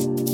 Podcast.